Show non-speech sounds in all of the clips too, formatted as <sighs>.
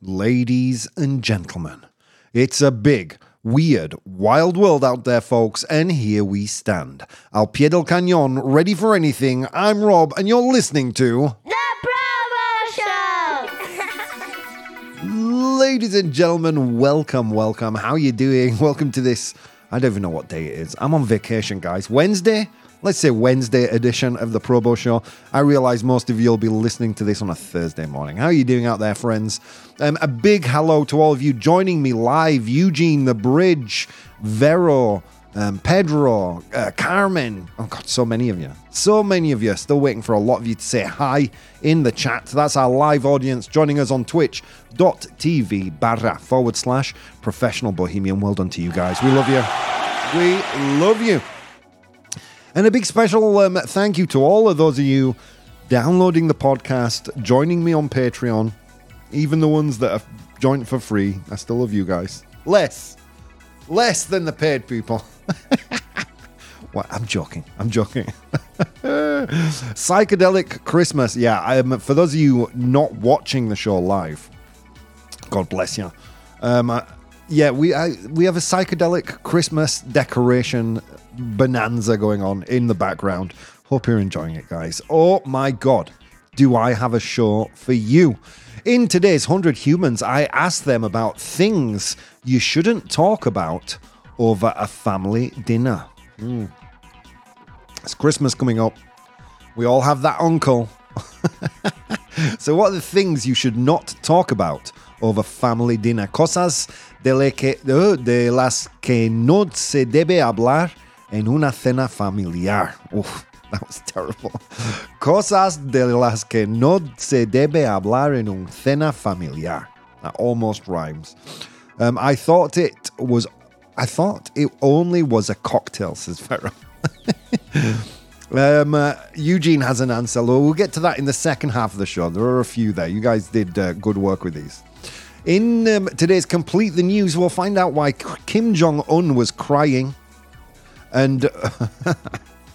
Ladies and gentlemen, it's a big, weird, wild world out there, folks, and here we stand. Al pie del cañón, ready for anything. I'm Rob, and you're listening to. The ProBoh Show! <laughs> Ladies and gentlemen, welcome, welcome. How you doing? <laughs> Welcome to this. I don't even know what day it is. I'm on vacation, guys. Wednesday? Let's say Wednesday edition of the ProBoh Show. I realize most of you will be listening to this on a Thursday morning. How are you doing out there, friends? Um, a big hello to all of you joining me live. Eugene, The Bridge, Vero, um, Pedro, uh, Carmen. Oh, God, so many of you. So many of you. Still waiting for a lot of you to say hi in the chat. That's our live audience joining us on twitch.tv barra forward slash professional bohemian. Well done to you guys. We love you. We love you. And a big special um, thank you to all of those of you downloading the podcast, joining me on Patreon, even the ones that are joined for free. I still love you guys. Less. Less than the paid people. <laughs> Well, I'm joking. I'm joking. <laughs> Psychedelic Christmas. Yeah, um, for those of you not watching the show live, God bless you. Um, uh, yeah, we I, we have a psychedelic Christmas decoration bonanza going on in the background. Hope you're enjoying it, guys. Oh my God, do I have a show for you? In today's 100 Humans, I asked them about things you shouldn't talk about over a family dinner. It's Christmas coming up. We all have that uncle. <laughs> so, what are the things you should not talk about over family dinner? Cosas de, que, uh, de las que no se debe hablar en una cena familiar. Uf, that was terrible. Cosas de las que no se debe hablar en una cena familiar. That almost rhymes. Um, I thought it was. I thought it only was a cocktail, says. <laughs> Um, uh, Eugene has an answer. Well, We'll get to that in the second half of the show. There are a few there. You guys did uh, good work with these. In um, today's Complete the News, we'll find out why Kim Jong Un was crying and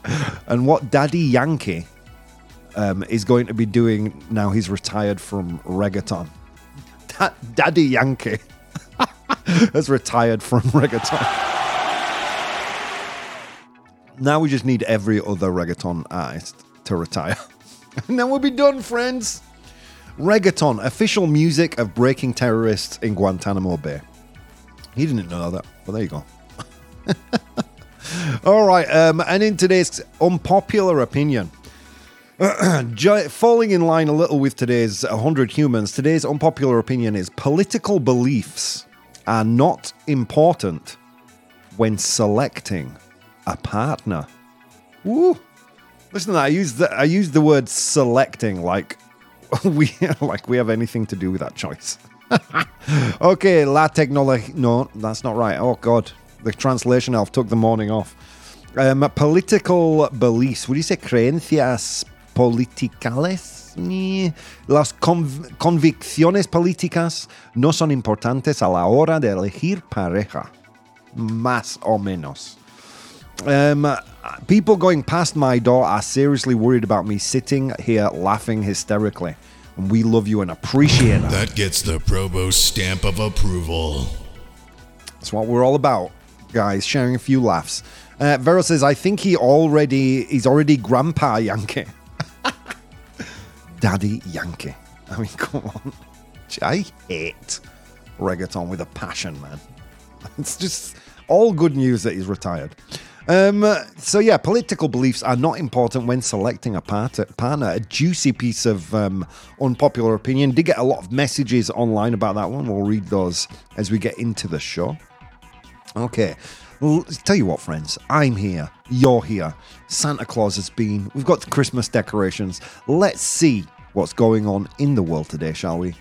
<laughs> and what Daddy Yankee um, is going to be doing now he's retired from reggaeton. Da- Daddy Yankee <laughs> has retired from reggaeton. Now we just need every other reggaeton artist to retire. <laughs> and then we'll be done, friends. Reggaeton, official music of breaking terrorists in Guantanamo Bay. He didn't know that, but there you go. <laughs> All right, um, and in today's unpopular opinion, <clears throat> falling in line a little with today's 100 humans, today's unpopular opinion is political beliefs are not important when selecting a partner. Woo! Listen. I used the I used the word selecting like <laughs> we like we have anything to do with that choice. <laughs> okay, la tecnología. No, that's not right. Oh God, the translation elf took the morning off. Um, political beliefs. Would you say creencias politicales? Las conv- convicciones políticas no son importantes a la hora de elegir pareja. Más o menos. Um, people going past my door are seriously worried about me sitting here laughing hysterically. And we love you and appreciate that. That gets the ProBoh stamp of approval. That's what we're all about, guys. Sharing a few laughs. Uh, Vero says, "I think he already he's already Grandpa Yankee, <laughs> Daddy Yankee." I mean, <laughs> come on. I hate reggaeton with a passion, man. <laughs> It's just all good news that he's retired. Um, so yeah, political beliefs are not important when selecting a part- partner. A juicy piece of um, unpopular opinion. Did get a lot of messages online about that one. We'll read those as we get into the show. Okay. Well, tell you what, friends, I'm here. You're here. Santa Claus has been. We've got the Christmas decorations. Let's see what's going on in the world today, shall we?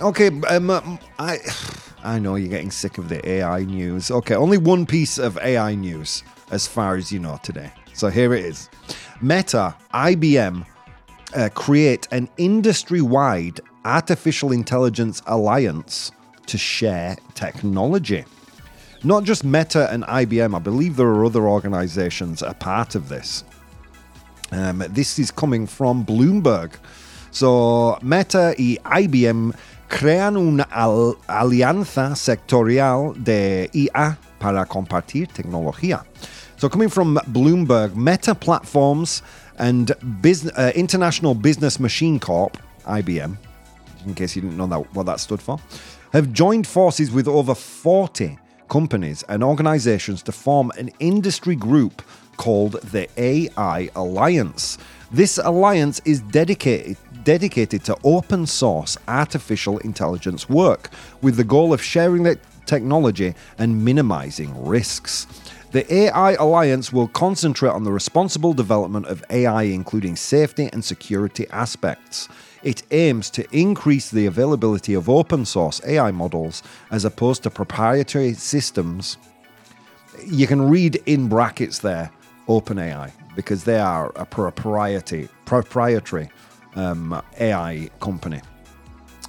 Okay, um, um, I, <sighs> I know you're getting sick of the AI news. Okay, only one piece of AI news as far as you know today. So here it is Meta, IBM, uh, create an industry wide artificial intelligence alliance to share technology. Not just Meta and IBM, I believe there are other organizations a part of this. Um, this is coming from Bloomberg. So, Meta y IBM crean una al- alianza sectorial de IA para compartir tecnología. So, coming from Bloomberg, Meta Platforms and Bus- uh, International Business Machine Corp, IBM, in case you didn't know that, what that stood for, have joined forces with over 40 companies and organizations to form an industry group called the AI Alliance. This alliance is dedicated dedicated to open source artificial intelligence work with the goal of sharing the technology and minimizing risks. The AI Alliance will concentrate on the responsible development of AI, including safety and security aspects. It aims to increase the availability of open source AI models as opposed to proprietary systems. You can read in brackets there OpenAI because they are a proprietary, proprietary um, AI company.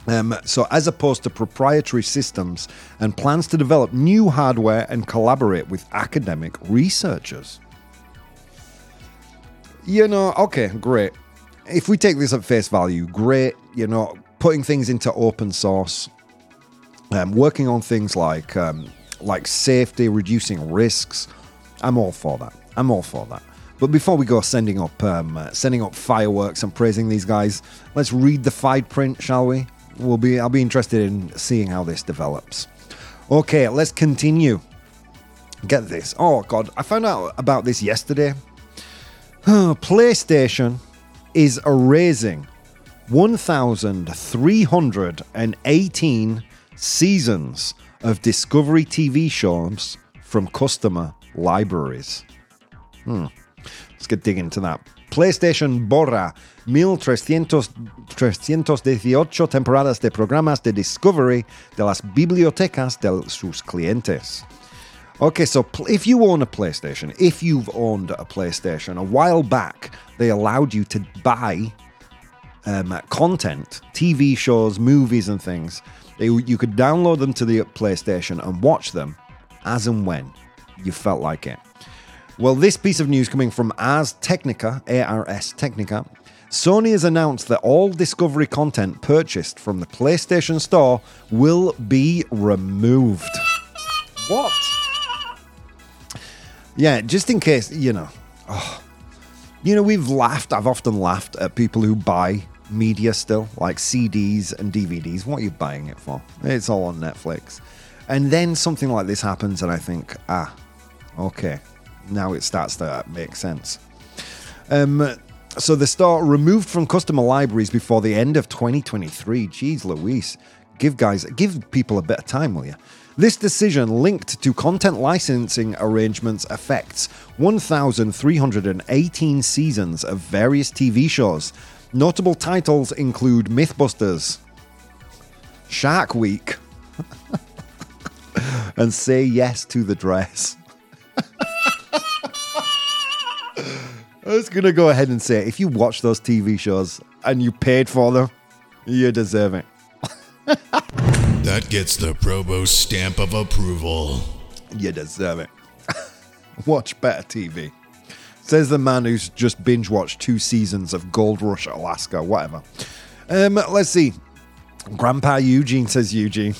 Um, so, as opposed to proprietary systems, and plans to develop new hardware and collaborate with academic researchers. You know, okay, great. If we take this at face value, great. You know, putting things into open source, um, working on things like um, like safety, reducing risks. I'm all for that. I'm all for that. But before we go sending up um, uh, sending up fireworks and praising these guys, let's read the fine print, shall we? We'll be I'll be interested in seeing how this develops. Okay, let's continue. Get this. Oh god, I found out about this yesterday. <sighs> PlayStation is erasing 1,318 seasons of Discovery TV shows from customer libraries. Hmm. Let's get digging into that. PlayStation borra 1,318 temporadas de programas de Discovery de las bibliotecas de sus clientes. Okay, so pl- if you own a PlayStation, if you've owned a PlayStation, a while back they allowed you to buy um, content, TV shows, movies, and things. They, you could download them to the PlayStation and watch them as and when you felt like it. Well, this piece of news coming from Ars Technica, ARS Technica, Sony has announced that all Discovery content purchased from the PlayStation Store will be removed. What? Yeah, just in case, you know. Oh, you know, we've laughed, I've often laughed at people who buy media still, like CDs and DVDs. What are you buying it for? It's all on Netflix. And then something like this happens, and I think, ah, okay, now it starts to make sense. Um, so the store removed from customer libraries before the end of 2023. Jeez Louise. Give guys, give people a bit of time, will you? This decision, linked to content licensing arrangements, affects 1,318 seasons of various TV shows. Notable titles include Mythbusters, Shark Week, <laughs> and Say Yes to the Dress. <laughs> I was going to go ahead and say if you watch those TV shows and you paid for them, you deserve it. <laughs> That gets the ProBoh stamp of approval. You deserve it. <laughs> Watch better TV. Says the man who's just binge watched two seasons of Gold Rush Alaska, whatever. Um, let's see. Grandpa Eugene says Eugene.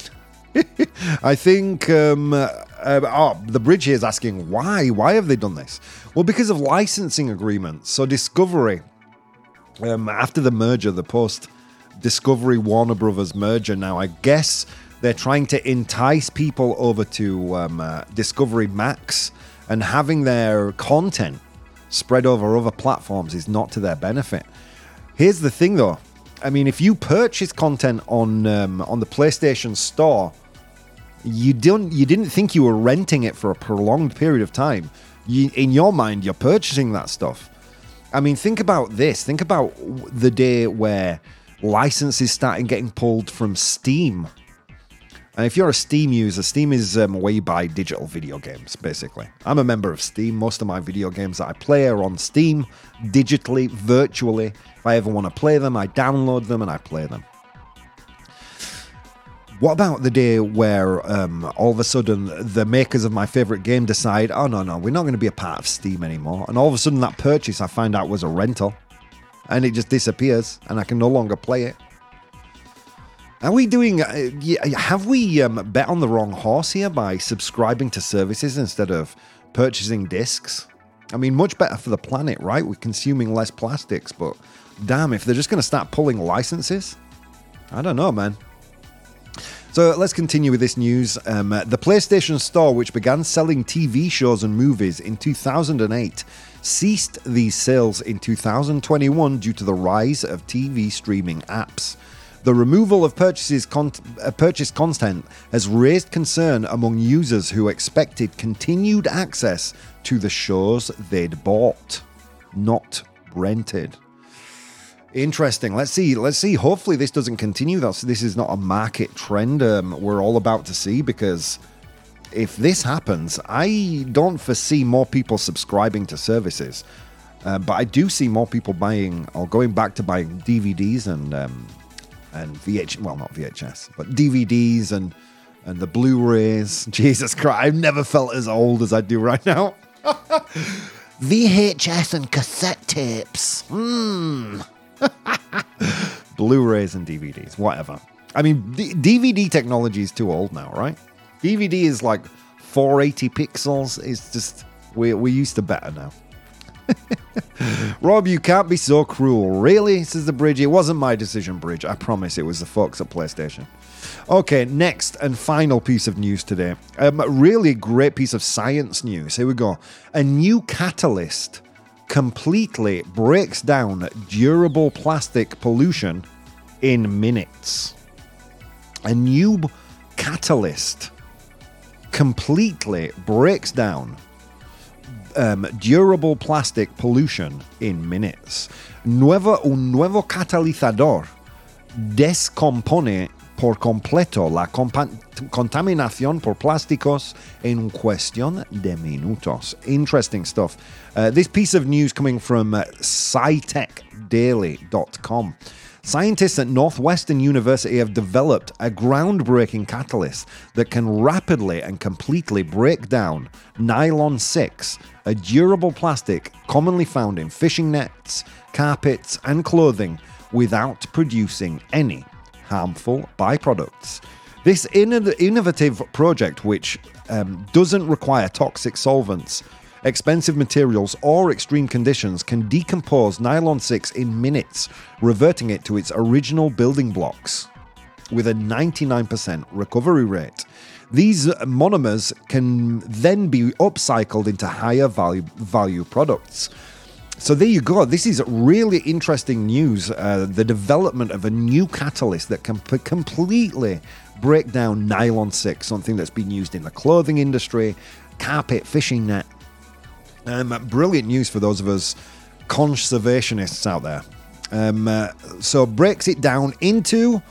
<laughs> I think um, uh, oh, the bridge here is asking why. Why have they done this? Well, because of licensing agreements. So Discovery, um, after the merger, the post Discovery Warner Brothers merger, now I guess they're trying to entice people over to um, uh, Discovery Max, and having their content spread over other platforms is not to their benefit. Here's the thing, though. I mean, if you purchase content on um, on the PlayStation Store, you don't you didn't think you were renting it for a prolonged period of time. You, in your mind, you're purchasing that stuff. I mean, think about this. Think about the day where licenses started getting pulled from Steam. And if you're a Steam user, Steam is um, where you buy digital video games, basically. I'm a member of Steam. Most of my video games that I play are on Steam, digitally, virtually. If I ever want to play them, I download them and I play them. What about the day where um, all of a sudden the makers of my favorite game decide, oh no, no, we're not going to be a part of Steam anymore? And all of a sudden that purchase I find out was a rental and it just disappears and I can no longer play it. Are we doing? Uh, have we um, bet on the wrong horse here by subscribing to services instead of purchasing discs? I mean, much better for the planet, right? We're consuming less plastics, but damn, if they're just going to start pulling licenses, I don't know, man. So let's continue with this news. Um, the PlayStation Store, which began selling TV shows and movies in 2008, ceased these sales in 2021 due to the rise of TV streaming apps. The removal of purchases con- uh, purchase content has raised concern among users who expected continued access to the shows they'd bought, not rented. Interesting. Let's see. Let's see. Hopefully, this doesn't continue. That's this is not a market trend um, we're all about to see because if this happens, I don't foresee more people subscribing to services. Uh, but I do see more people buying or going back to buying DVDs and um, and VH well not VHS but DVDs and and the Blu-rays. <laughs> Jesus Christ, I've never felt as old as I do right now. <laughs> VHS and cassette tapes. Hmm. <laughs> Blu-rays and DVDs, whatever. I mean, D- DVD technology is too old now, right? DVD is like 480 pixels. It's just we we used to better now. <laughs> Rob, you can't be so cruel. Really? Says the bridge. It wasn't my decision, Bridge. I promise it was the folks at PlayStation. Okay, next and final piece of news today. Um, really great piece of science news. Here we go. A new catalyst completely breaks down durable plastic pollution in minutes. A new catalyst completely breaks down um, durable plastic pollution in minutes. Nuevo, un nuevo catalizador descompone por completo la contaminación por plásticos en cuestión de minutos. Interesting stuff. Uh, this piece of news coming from uh, scitechdaily.com. Scientists at Northwestern University have developed a groundbreaking catalyst that can rapidly and completely break down nylon 6, a durable plastic commonly found in fishing nets, carpets, and clothing, without producing any harmful byproducts. This innovative project, which um, doesn't require toxic solvents, expensive materials, or extreme conditions, can decompose nylon 6 in minutes, reverting it to its original building blocks with a 99% recovery rate. These monomers can then be upcycled into higher value, value products. So there you go. This is really interesting news. Uh, the development of a new catalyst that can p- completely break down nylon 6, something that's been used in the clothing industry, carpet, fishing net. Um, brilliant news for those of us conservationists out there. Um, uh, so breaks it down into,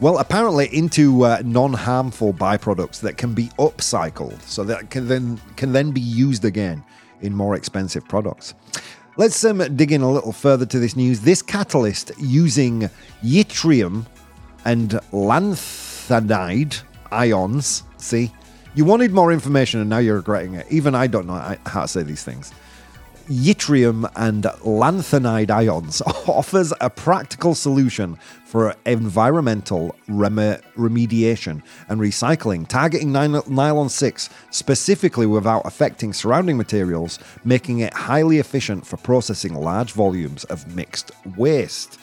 well, apparently into uh, non-harmful byproducts that can be upcycled, so that can then can then be used again in more expensive products. Let's um, dig in a little further to this news. This catalyst using yttrium and lanthanide ions. See, you wanted more information and now you're regretting it. Even I don't know how to say these things. Yttrium and lanthanide ions <laughs> offers a practical solution for environmental rem- remediation and recycling, targeting ny- nylon 6 specifically without affecting surrounding materials, making it highly efficient for processing large volumes of mixed waste.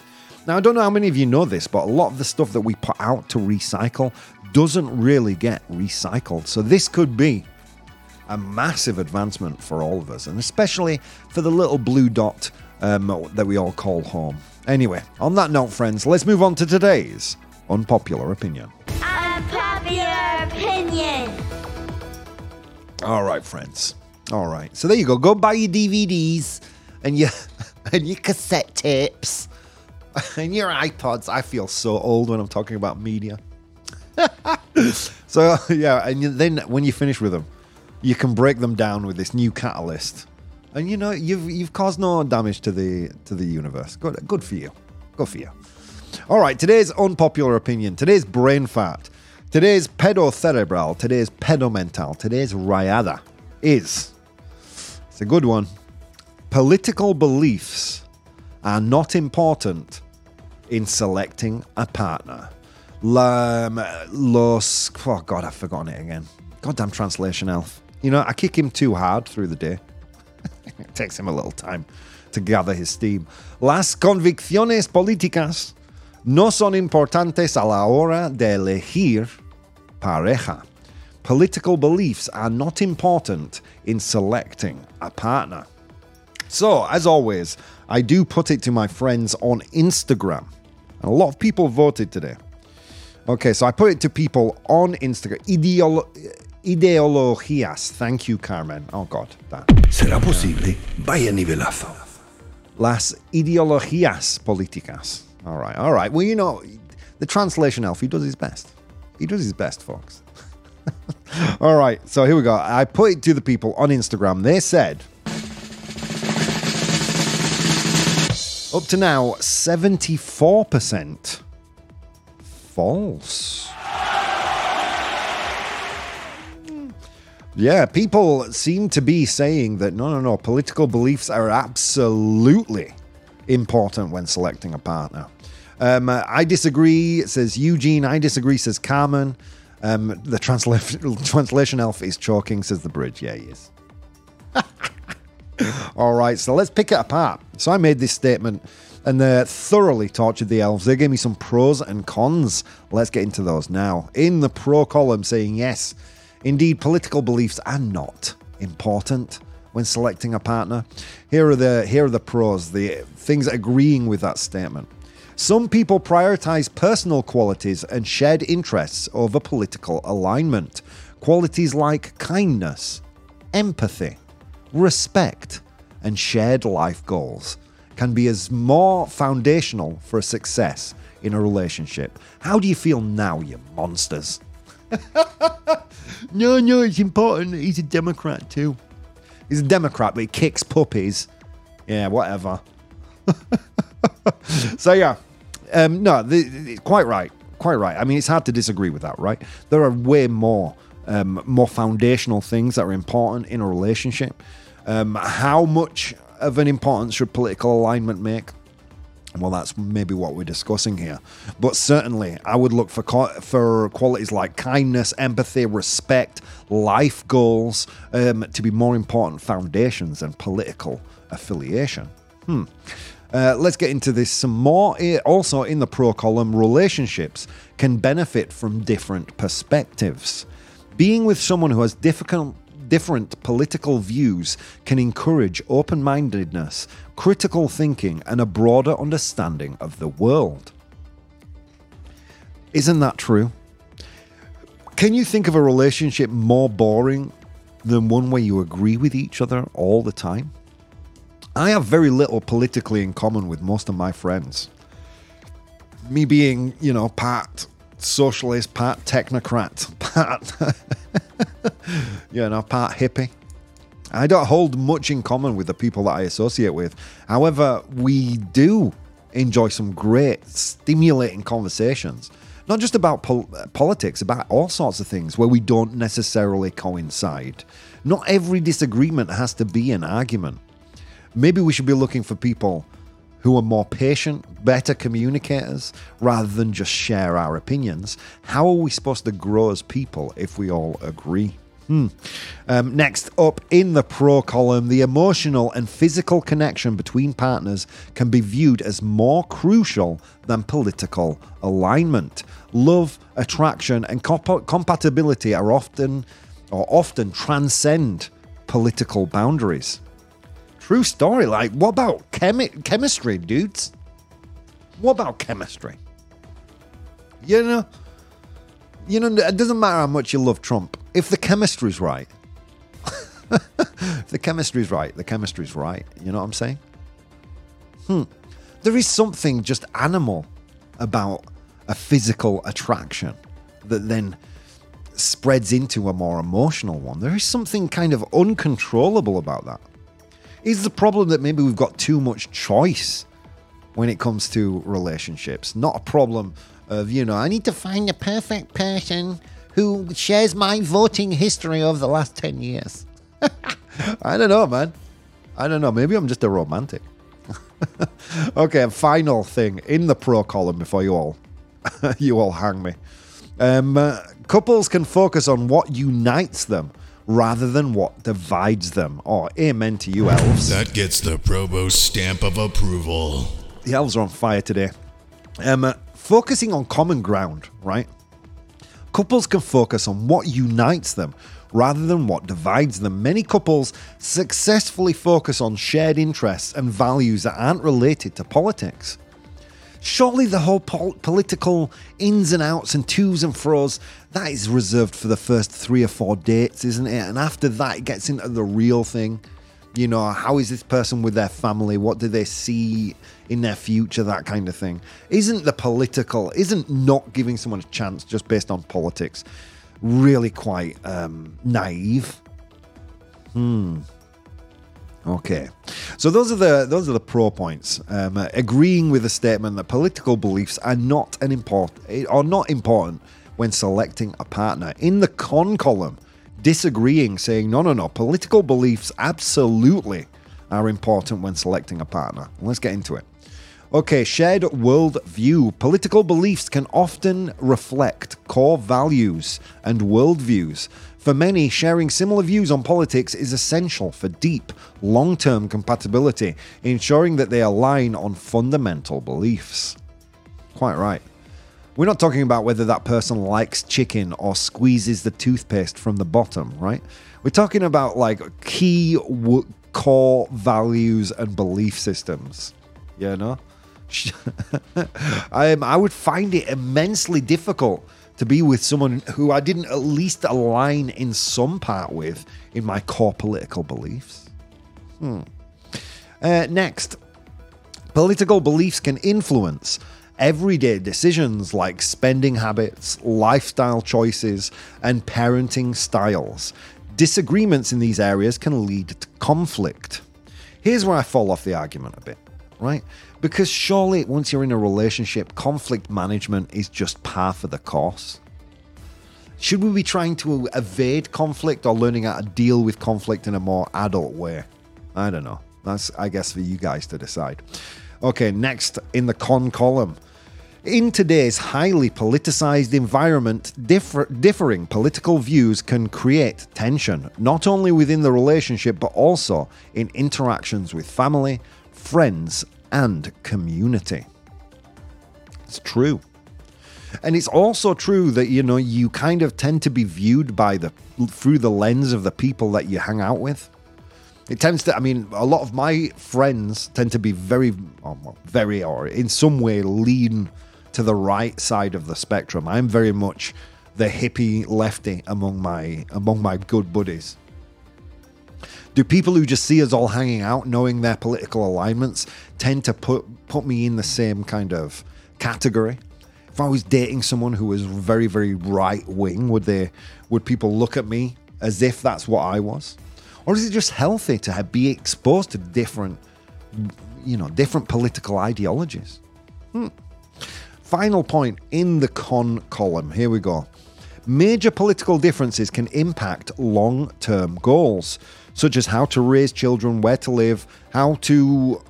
Now, I don't know how many of you know this, but a lot of the stuff that we put out to recycle doesn't really get recycled. So, this could be a massive advancement for all of us, and especially for the little blue dot um, that we all call home. Anyway, on that note, friends, let's move on to today's unpopular opinion. Unpopular opinion. All right, friends. All right. So there you go. Go buy your DVDs and your <laughs> and your cassette tapes <laughs> and your iPods. I feel so old when I'm talking about media. <laughs> so yeah, and you- then when you finish with them, you can break them down with this new catalyst, and you know you've you've caused no damage to the to the universe. Good, good for you. Good for you. All right, today's unpopular opinion. Today's brain fat. Today's pedo cerebral. Today's pedomental. Today's riada is. It's a good one. Political beliefs are not important in selecting a partner. Um, los. Oh, God, I've forgotten it again. Goddamn translation elf. You know, I kick him too hard through the day. <laughs> it takes him a little time to gather his steam. Las convicciones políticas no son importantes a la hora de elegir pareja. Political beliefs are not important in selecting a partner. So, as always, I do put it to my friends on Instagram. And a lot of people voted today. Okay, so I put it to people on Instagram. Ideolo- ideologías. Thank you, Carmen. Oh, God, that. ¿Será posible? Vaya nivelazo. Las ideologías políticas. All right, all right. Well, you know, the translation elf, he does his best. He does his best, folks. <laughs> all right, so here we go. I put it to the people on Instagram. They said, up to now, 74% false. Yeah, people seem to be saying that no, no, no, political beliefs are absolutely important when selecting a partner. Um, I disagree, says Eugene. I disagree, says Carmen. Um, the transla- <laughs> translation elf is choking, says the bridge. Yeah, he is. <laughs> All right, so let's pick it apart. So I made this statement and they thoroughly tortured the elves. They gave me some pros and cons. Let's get into those now. In the pro column, saying yes, indeed, political beliefs are not important when selecting a partner. Here are the here are the pros, the things agreeing with that statement. Some people prioritize personal qualities and shared interests over political alignment. Qualities like kindness, empathy, respect, and shared life goals can be as more foundational for a success in a relationship. How do you feel now, you monsters? <laughs> no, no, it's important. He's a Democrat too. He's a Democrat, but he kicks puppies. Yeah, whatever. <laughs> so yeah, um, no, the, the- quite right, quite right. I mean, it's hard to disagree with that, right? There are way more, um, more foundational things that are important in a relationship. Um, how much of an importance should political alignment make? Well, that's maybe what we're discussing here. But certainly, I would look for for qualities like kindness, empathy, respect, life goals um, to be more important foundations than political affiliation. Hmm. Uh, let's get into this some more. Also, in the pro column, relationships can benefit from different perspectives. Being with someone who has difficult, different political views can encourage open mindedness, critical thinking, and a broader understanding of the world. Isn't that true? Can you think of a relationship more boring than one where you agree with each other all the time? I have very little politically in common with most of my friends. Me being, you know, part socialist, part technocrat, <laughs> part, you know, part hippie. I don't hold much in common with the people that I associate with. However, we do enjoy some great, stimulating conversations. Not just about pol- uh, politics, about all sorts of things where we don't necessarily coincide. Not every disagreement has to be an argument. Maybe we should be looking for people who are more patient, better communicators, rather than just share our opinions. How are we supposed to grow as people if we all agree? Hmm. Um, next up in the pro column, the emotional and physical connection between partners can be viewed as more crucial than political alignment. Love, attraction, and compa- compatibility are often or often transcend political boundaries. True story. Like, what about chemi- chemistry, dudes? What about chemistry? You know, you know, it doesn't matter how much you love Trump. If the chemistry's right, if <laughs> the chemistry's right, the chemistry's right. You know what I'm saying? Hmm. There is something just animal about a physical attraction that then spreads into a more emotional one. There is something kind of uncontrollable about that. Is the problem that maybe we've got too much choice when it comes to relationships? Not a problem of, you know, I need to find the perfect person who shares my voting history over the last 10 years. <laughs> I don't know, man. I don't know. Maybe I'm just a romantic. <laughs> okay, final thing in the pro column before you all <laughs> you all hang me. Um, uh, couples can focus on what unites them rather than what divides them. Oh, amen to you, elves. That gets the ProBoh stamp of approval. The elves are on fire today. Um, uh, focusing on common ground, right? Couples can focus on what unites them rather than what divides them. Many couples successfully focus on shared interests and values that aren't related to politics. Surely the whole pol- political ins and outs and twos and fro's that is reserved for the first three or four dates, isn't it? And after that, it gets into the real thing. You know, how is this person with their family? What do they see in their future? That kind of thing. Isn't the political, isn't not giving someone a chance just based on politics really quite um, naive? Hmm. Okay, so those are the those are the pro points. Um, agreeing with the statement that political beliefs are not an important are not important when selecting a partner. In the con column, disagreeing, saying no, no, no, political beliefs absolutely are important when selecting a partner. Let's get into it. Okay, shared worldview. Political beliefs can often reflect core values and worldviews. For many, sharing similar views on politics is essential for deep, long term compatibility, ensuring that they align on fundamental beliefs. Quite right. We're not talking about whether that person likes chicken or squeezes the toothpaste from the bottom, right? We're talking about like key w- core values and belief systems. You know? <laughs> I, I would find it immensely difficult to be with someone who I didn't at least align in some part with in my core political beliefs. Hmm. Uh, next, political beliefs can influence everyday decisions like spending habits, lifestyle choices, and parenting styles. Disagreements in these areas can lead to conflict. Here's where I fall off the argument a bit, right? Because surely once you're in a relationship, conflict management is just par for the course. Should we be trying to evade conflict or learning how to deal with conflict in a more adult way? I don't know. That's, I guess, for you guys to decide. Okay, next in the con column. In today's highly politicized environment, differ- differing political views can create tension, not only within the relationship, but also in interactions with family, friends, and community. It's true. And it's also true that you know you kind of tend to be viewed by the through the lens of the people that you hang out with. It tends to, I mean, a lot of my friends tend to be very, oh, very, or in some way lean to the right side of the spectrum. I'm very much the hippie lefty among my among my good buddies. Do people who just see us all hanging out, knowing their political alignments, tend to put put me in the same kind of category? If I was dating someone who was very, very right wing, would they would people look at me as if that's what I was? Or is it just healthy to have, be exposed to different, you know, different political ideologies? Hmm. Final point in the con column. Here we go. Major political differences can impact long term goals, such as how to raise children, where to live, how to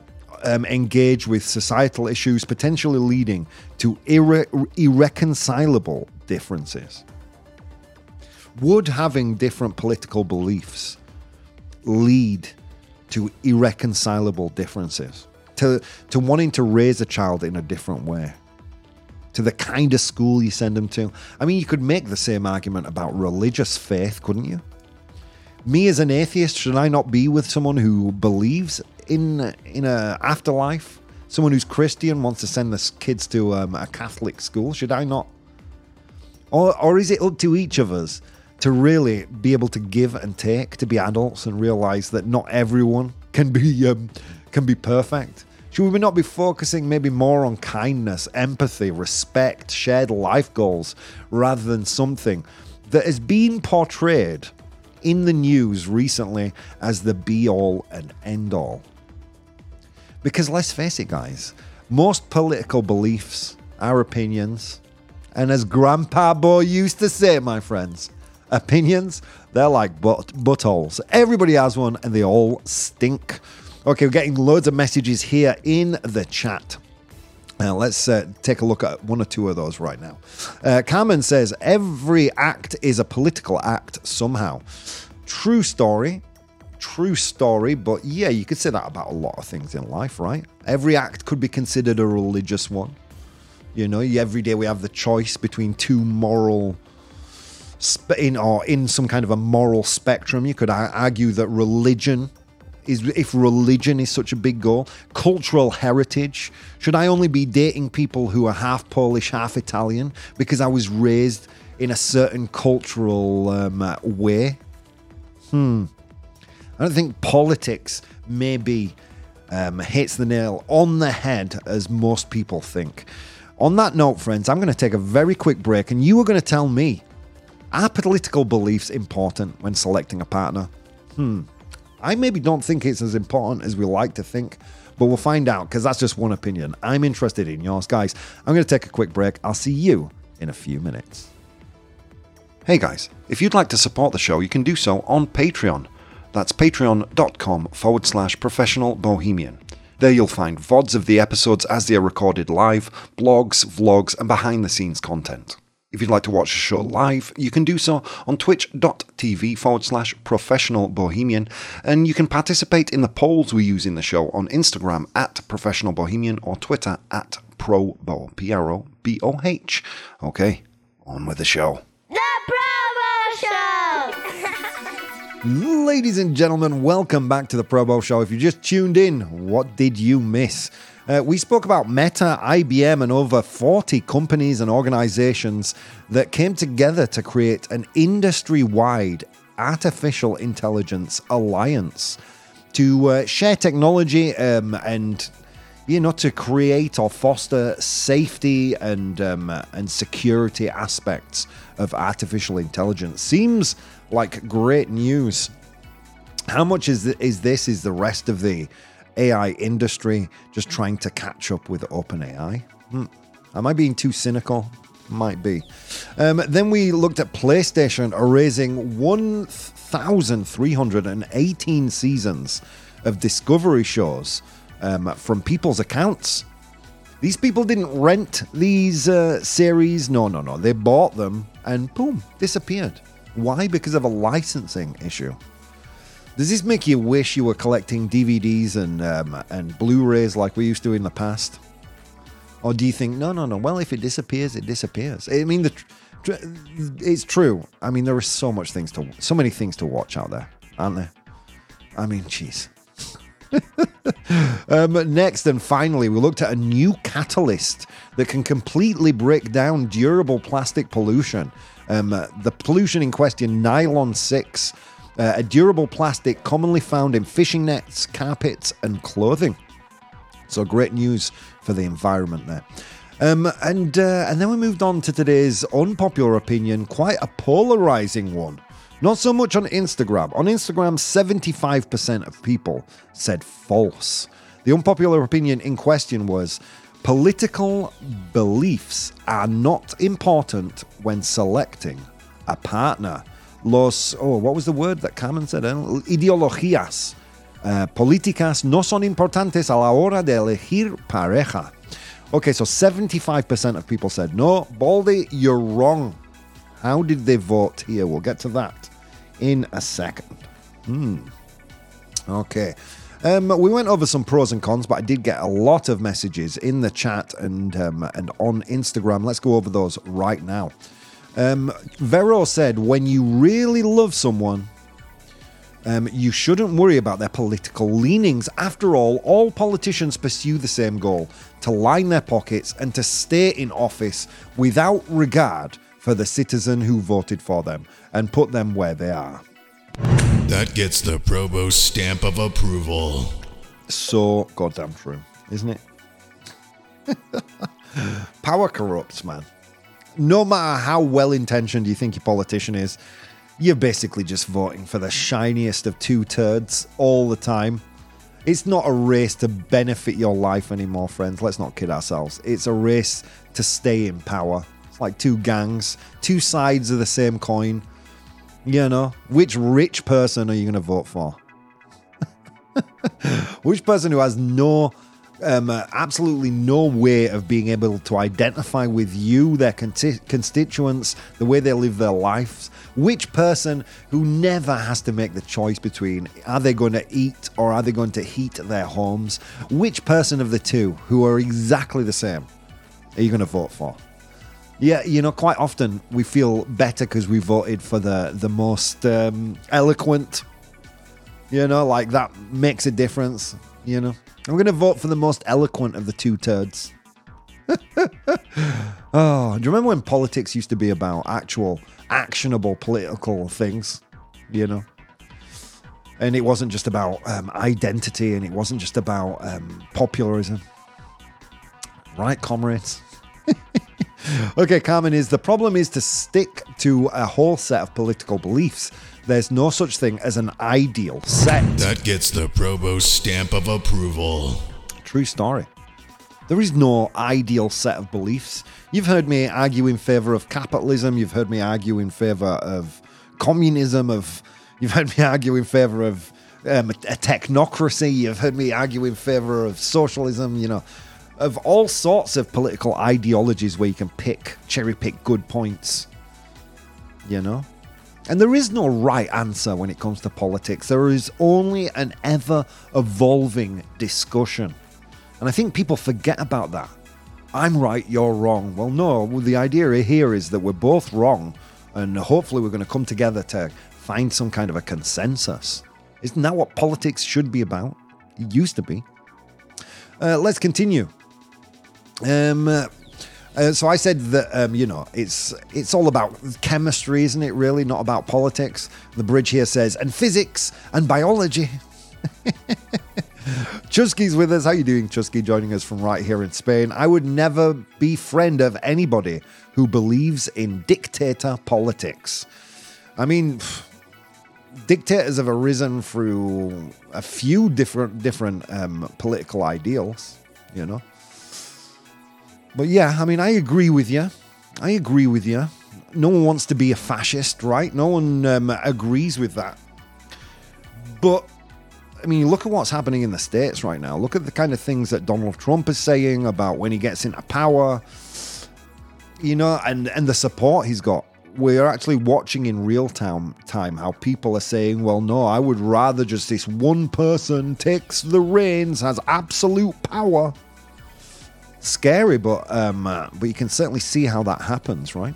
um, engage with societal issues, potentially leading to irre- irreconcilable differences. Would having different political beliefs lead to irreconcilable differences? To, to wanting to raise a child in a different way? to the kind of school you send them to. I mean, you could make the same argument about religious faith, couldn't you? Me as an atheist, should I not be with someone who believes in in a afterlife? Someone who's Christian wants to send their kids to um, a Catholic school. Should I not? Or or is it up to each of us to really be able to give and take, to be adults and realize that not everyone can be um, can be perfect? Should we not be focusing maybe more on kindness, empathy, respect, shared life goals, rather than something that has been portrayed in the news recently as the be all and end all? Because let's face it, guys, most political beliefs our opinions. And as Grandpa Boy used to say, my friends, opinions, they're like butt, buttholes. Everybody has one and they all stink. Okay, we're getting loads of messages here in the chat. Uh, let's uh, take a look at one or two of those right now. Uh, Carmen says every act is a political act somehow. True story. True story, but yeah, you could say that about a lot of things in life, right? Every act could be considered a religious one. You know, every day we have the choice between two moral in or in some kind of a moral spectrum. You could ar- argue that religion is if religion is such a big goal, cultural heritage. Should I only be dating people who are half Polish, half Italian because I was raised in a certain cultural um, uh, way? Hmm. I don't think politics maybe um, hits the nail on the head as most people think. On that note, friends, I'm going to take a very quick break and you are going to tell me are political beliefs important when selecting a partner? Hmm. I maybe don't think it's as important as we like to think, but we'll find out because that's just one opinion. I'm interested in yours. Guys, I'm going to take a quick break. I'll see you in a few minutes. Hey guys, if you'd like to support the show, you can do so on Patreon. That's patreon.com forward slash professional bohemian. There you'll find VODs of the episodes as they are recorded live, blogs, vlogs, and behind the scenes content. If you'd like to watch the show live, you can do so on twitch.tv forward slash professional bohemian, and you can participate in the polls we use in the show on Instagram at professional bohemian or Twitter at proboh, P R O B O H. Okay, on with the show. The ProBoh Show! <laughs> Ladies and gentlemen, welcome back to the ProBoh Show. If you just tuned in, what did you miss? Uh, we spoke about Meta, IBM, and over 40 companies and organizations that came together to create an industry wide artificial intelligence alliance to uh, share technology um, and you know to create or foster safety and um, and security aspects of artificial intelligence. Seems like great news. How much is th- is this is the rest of the AI industry just trying to catch up with OpenAI? Hmm. Am I being too cynical? Might be. Um, then we looked at PlayStation erasing 1,318 seasons of Discovery shows um, from people's accounts. These people didn't rent these uh, series. No, no, no. They bought them and boom, disappeared. Why? Because of a licensing issue. Does this make you wish you were collecting DVDs and um, and Blu-rays like we used to in the past? Or do you think no, no, no? Well, if it disappears, it disappears. I mean, the tr- it's true. I mean, there are so much things to, so many things to watch out there, aren't there? I mean, jeez. <laughs> um, next and finally, we looked at a new catalyst that can completely break down durable plastic pollution. Um, the pollution in question, nylon 6, uh, a durable plastic commonly found in fishing nets, carpets, and clothing. So great news for the environment there. Um, and uh, and then we moved on to today's unpopular opinion, quite a polarizing one. Not so much on Instagram. On Instagram, 75% of people said false. The unpopular opinion in question was political beliefs are not important when selecting a partner. Los, oh, what was the word that Carmen said? Eh? Ideologías uh, políticas no son importantes a la hora de elegir pareja. Okay, so 75% of people said no. Baldy, you're wrong. How did they vote here? We'll get to that in a second. Hmm. Okay. Um, we went over some pros and cons, but I did get a lot of messages in the chat and um, and on Instagram. Let's go over those right now. Um, Vero said, "When you really love someone, um, you shouldn't worry about their political leanings. After all, all politicians pursue the same goal to line their pockets and to stay in office without regard for the citizen who voted for them and put them where they are. That gets the ProBoh stamp of approval. So goddamn true, isn't it? <laughs> Power corrupts, man. No matter how well intentioned you think your politician is, you're basically just voting for the shiniest of two turds all the time. It's not a race to benefit your life anymore, friends. Let's not kid ourselves. It's a race to stay in power. It's like two gangs, two sides of the same coin. You know, which rich person are you going to vote for? <laughs> which person who has no um, uh, absolutely no way of being able to identify with you, their conti- constituents, the way they live their lives. Which person who never has to make the choice between are they going to eat or are they going to heat their homes? Which person of the two who are exactly the same are you going to vote for? Yeah, you know, quite often we feel better because we voted for the the most um, eloquent. You know, like that makes a difference. You know, I'm going to vote for the most eloquent of the two turds. <laughs> oh, do you remember when politics used to be about actual, actionable political things? You know, and it wasn't just about um, identity, and it wasn't just about um, popularism. Right, comrades. Okay, Carmen is the problem is to stick to a whole set of political beliefs. There's no such thing as an ideal set. That gets the ProBoh stamp of approval. True story. There is no ideal set of beliefs. You've heard me argue in favor of capitalism. You've heard me argue in favor of communism. Of you've heard me <laughs> argue in favor of um, a technocracy. You've heard me argue in favor of socialism. You know, of all sorts of political ideologies where you can pick, cherry pick good points. You know? And there is no right answer when it comes to politics. There is only an ever evolving discussion. And I think people forget about that. I'm right, you're wrong. Well, no, well, the idea here is that we're both wrong, and hopefully we're going to come together to find some kind of a consensus. Isn't that what politics should be about? It used to be. Uh, let's continue. Um, uh, so I said that um, you know it's it's all about chemistry, isn't it? Really, not about politics. The bridge here says and physics and biology. <laughs> Chusky's with us. How you doing, Chusky? Joining us from right here in Spain. I would never be friend of anybody who believes in dictator politics. I mean, <sighs> dictators have arisen through a few different different um, political ideals. You know. But yeah, I mean, I agree with you. I agree with you. No one wants to be a fascist, right? No one um, agrees with that. But I mean, look at what's happening in the States right now. Look at the kind of things that Donald Trump is saying about when he gets into power, you know, and, and the support he's got. We're actually watching in real time, time how people are saying, well, no, I would rather just this one person takes the reins, has absolute power. Scary, but um, uh, but you can certainly see how that happens, right?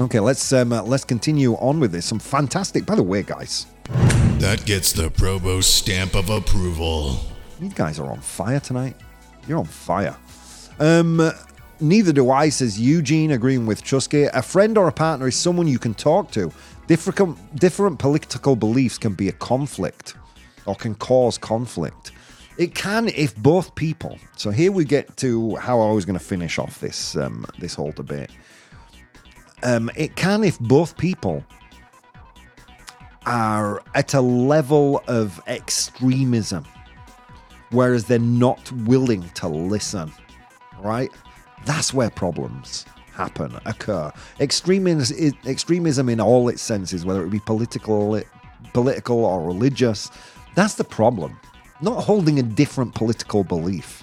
Okay, let's um, uh, let's continue on with this. Some fantastic, by the way, guys. That gets the ProBoh stamp of approval. You guys are on fire tonight. You're on fire. Um, neither do I, says Eugene, agreeing with Chusky. A friend or a partner is someone you can talk to. Different, different political beliefs can be a conflict or can cause conflict. It can if both people. So here we get to how I was going to finish off this um, this whole debate. Um, it can if both people are at a level of extremism, whereas they're not willing to listen, right? That's where problems happen, occur. Extremism, extremism in all its senses, whether it be political, political or religious, that's the problem. Not holding a different political belief.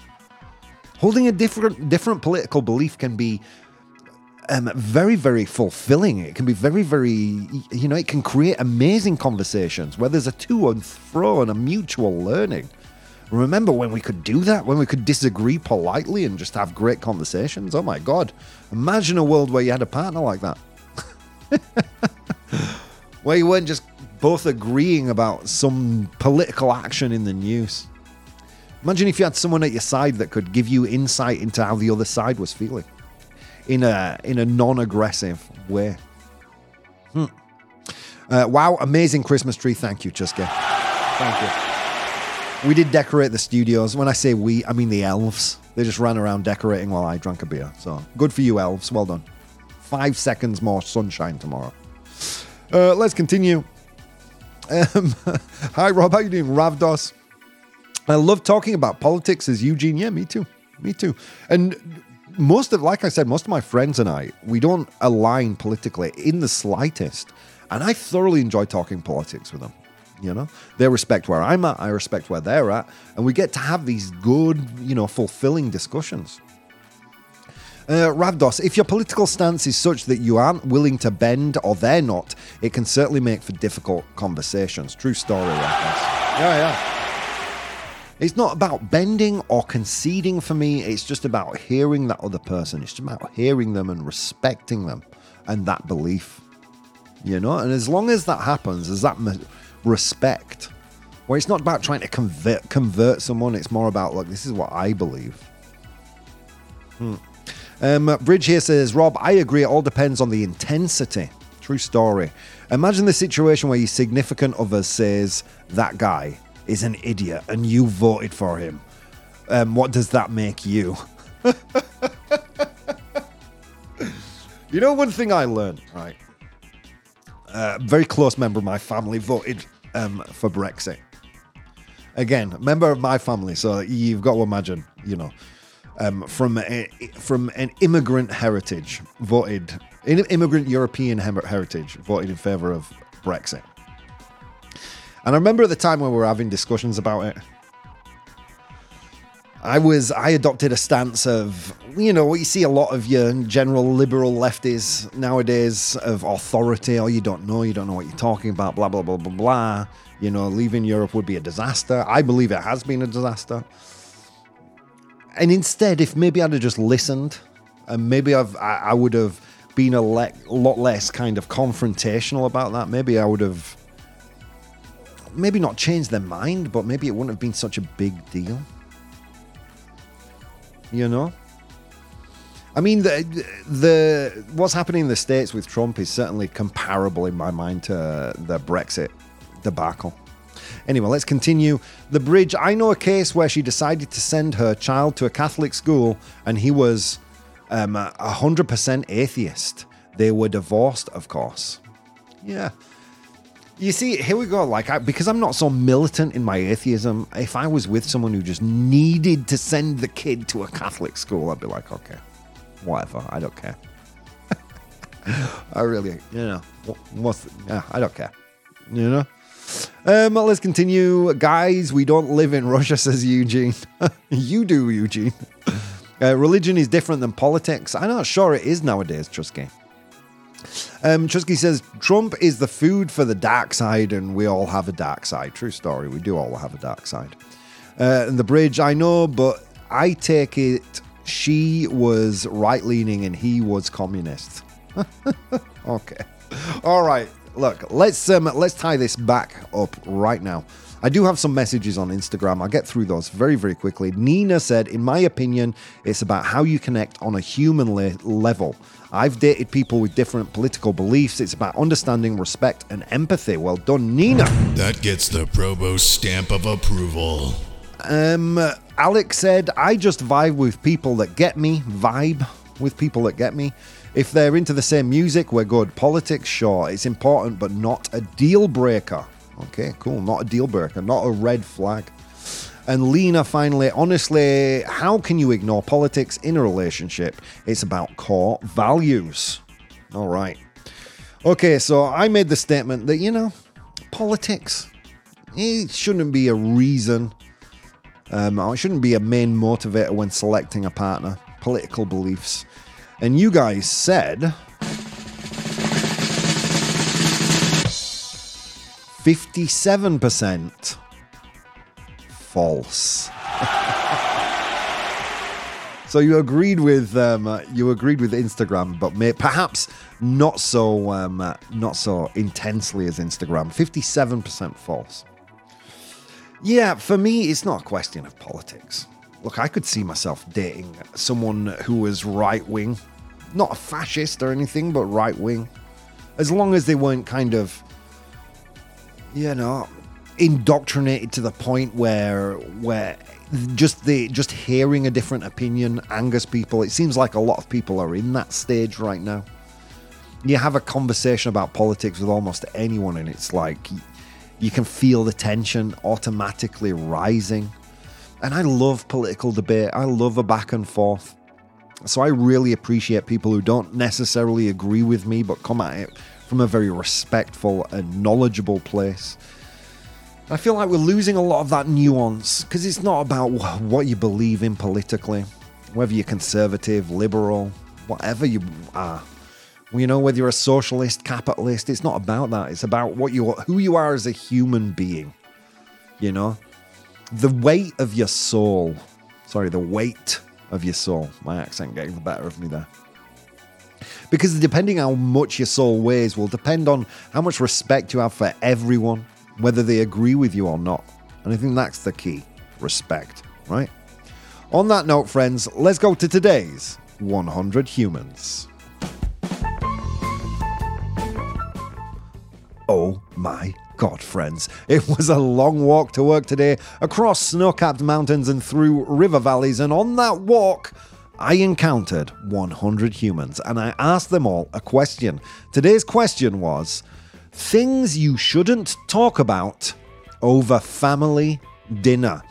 Holding a different different political belief can be um, very, very fulfilling. It can be very, very, you know, it can create amazing conversations where there's a to and fro and a mutual learning. Remember when we could do that? When we could disagree politely and just have great conversations? Oh my God. Imagine a world where you had a partner like that. <laughs> where you weren't just both agreeing about some political action in the news. Imagine if you had someone at your side that could give you insight into how the other side was feeling in a in a non-aggressive way. Hmm. Uh, wow, amazing Christmas tree! Thank you, Chuska. Thank you. We did decorate the studios. When I say we, I mean the elves. They just ran around decorating while I drank a beer. So good for you, elves. Well done. Five seconds more sunshine tomorrow. Uh, let's continue. Um, <laughs> hi, Rob. How you doing, Ravdos? I love talking about politics. As Eugene, yeah, me too, me too. And most of, like I said, most of my friends and I, we don't align politically in the slightest. And I thoroughly enjoy talking politics with them. You know, they respect where I'm at, I respect where they're at, and we get to have these good, you know, fulfilling discussions. Uh, Ravdos, if your political stance is such that you aren't willing to bend or they're not, it can certainly make for difficult conversations. True story, Ravdos. Yeah, yeah. It's not about bending or conceding for me. It's just about hearing that other person. It's just about hearing them and respecting them and that belief. You know? And as long as that happens, there's that respect. Where it's not about trying to convert, convert someone, it's more about, like, this is what I believe. Um, Bridge here says, Rob, I agree. It all depends on the intensity. True story. Imagine the situation where your significant other says, that guy is an idiot and you voted for him. Um, what does that make you? <laughs> you know, one thing I learned, right? Uh, a very close member of my family voted um, for Brexit. Again, member of my family, so you've got to imagine, you know, um, from a, from an immigrant heritage, voted in immigrant European heritage, voted in favour of Brexit. And I remember at the time when we were having discussions about it, I was I adopted a stance of you know what you see a lot of your general liberal lefties nowadays of authority. Oh, you don't know, you don't know what you're talking about. Blah blah blah blah blah. You know, leaving Europe would be a disaster. I believe it has been a disaster. And instead, if maybe I'd have just listened, and maybe I've I, I would have been a le- lot less kind of confrontational about that. Maybe I would have maybe not changed their mind, but maybe it wouldn't have been such a big deal. You know? I mean, the, the what's happening in the states with Trump is certainly comparable in my mind to the Brexit debacle. Anyway, let's continue. The bridge. I know a case where she decided to send her child to a Catholic school, and he was um, a hundred percent atheist. They were divorced, of course. Yeah, you see, here we go. Like, I, because I'm not so militant in my atheism, if I was with someone who just needed to send the kid to a Catholic school, I'd be like, okay, whatever. I don't care. <laughs> I really, you know, what's, yeah, I don't care. You know? Um, let's continue. Guys, we don't live in Russia, <laughs> says Eugene. <laughs> you do, Eugene. <laughs> Uh, religion is different than politics. I'm not sure it is nowadays, Trusky. Um, Trusky says Trump is the food for the dark side, and we all have a dark side. True story. We do all have a dark side. Uh, and the bridge, I know, but I take it she was right leaning and he was communist. okay. All right. Look, let's um, let's tie this back up right now. I do have some messages on Instagram. I'll get through those very, very quickly. Nina said, In my opinion, it's about how you connect on a human le- level. I've dated people with different political beliefs. It's about understanding, respect, and empathy. Well done, Nina. That gets the ProBoh stamp of approval. Um, Alex said, I just vibe with people that get me. Vibe with people that get me. If they're into the same music, we're good. Politics, sure, it's important, but not a deal breaker. Okay, cool. Not a deal breaker, not a red flag. And Lena finally, honestly, how can you ignore politics in a relationship? It's about core values. All right. Okay, so I made the statement that, you know, politics, it shouldn't be a reason, um, it shouldn't be a main motivator when selecting a partner. Political beliefs. And you guys said 57% false. <laughs> so you agreed with um, uh, you agreed with Instagram, but may, perhaps not so um, uh, not so intensely as Instagram. 57% false. Yeah, for me, it's not a question of politics. Look, I could see myself dating someone who was right wing, not a fascist or anything, but right wing, as long as they weren't kind of you know, indoctrinated to the point where where just the just hearing a different opinion angers people. It seems like a lot of people are in that stage right now. You have a conversation about politics with almost anyone, and it's like you can feel the tension automatically rising. And I love political debate. I love a back and forth. So I really appreciate people who don't necessarily agree with me, but come at it from a very respectful and knowledgeable place. I feel like we're losing a lot of that nuance because it's not about what you believe in politically, whether you're conservative, liberal, whatever you are. You know, whether you're a socialist, capitalist, it's not about that. It's about what you who you are as a human being. You know, the weight of your soul. Sorry, the weight of your soul. My accent getting the better of me there. Because depending how much your soul weighs will depend on how much respect you have for everyone, whether they agree with you or not. And I think that's the key respect, right? On that note, friends, let's go to today's 100 Humans. Oh my God, friends. It <laughs> was a long walk to work today across snow capped mountains and through river valleys. And on that walk, I encountered 100 humans and I asked them all a question. Today's question was things you shouldn't talk about over family dinner.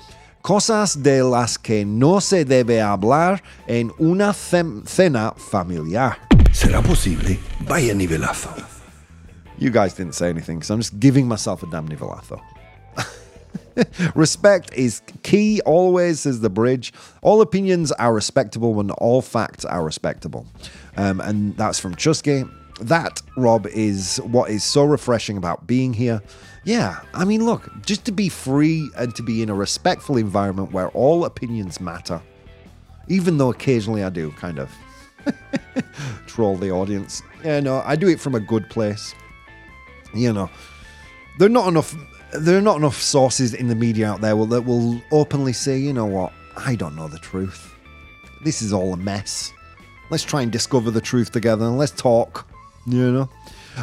Cosas de las que no se debe hablar en una cena familiar. ¿Será posible? Vaya nivelazo. You guys didn't say anything so I'm just giving myself a damn nivelazo. <laughs> Respect is key always, says the bridge. All opinions are respectable when all facts are respectable. Um, and that's from Chusky. That, Rob, is what is so refreshing about being here. Yeah, I mean, look, just to be free and to be in a respectful environment where all opinions matter, even though occasionally I do kind of <laughs> troll the audience. Yeah, no, I do it from a good place you know, there are not enough. There are not enough sources in the media out there that will openly say, you know what, I don't know the truth. This is all a mess. Let's try and discover the truth together and let's talk. You know.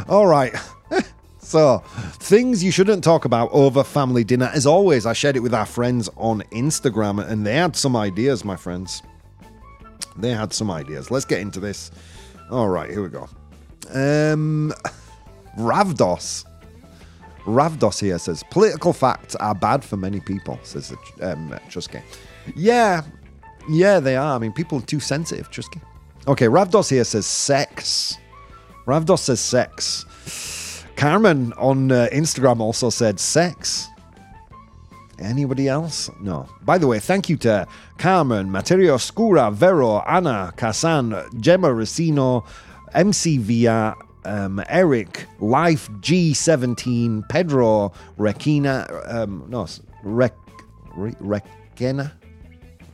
All right. <laughs> so, things you shouldn't talk about over family dinner. As always, I shared it with our friends on Instagram, and they had some ideas, my friends. They had some ideas. Let's get into this. All right, here we go. Um. Ravdos. Ravdos here says political facts are bad for many people, says um, Chusky. Yeah, yeah, they are. I mean, people are too sensitive, Chusky. Okay, Ravdos here says sex. Ravdos says sex. Carmen on uh, Instagram also said sex. Anybody else? No. By the way, thank you to Carmen, Materia Oscura, Vero, Anna, Casan, Gemma Racino, MC Via, um, Eric, Life G17, Pedro, Rekina, um, no, Rek, Re.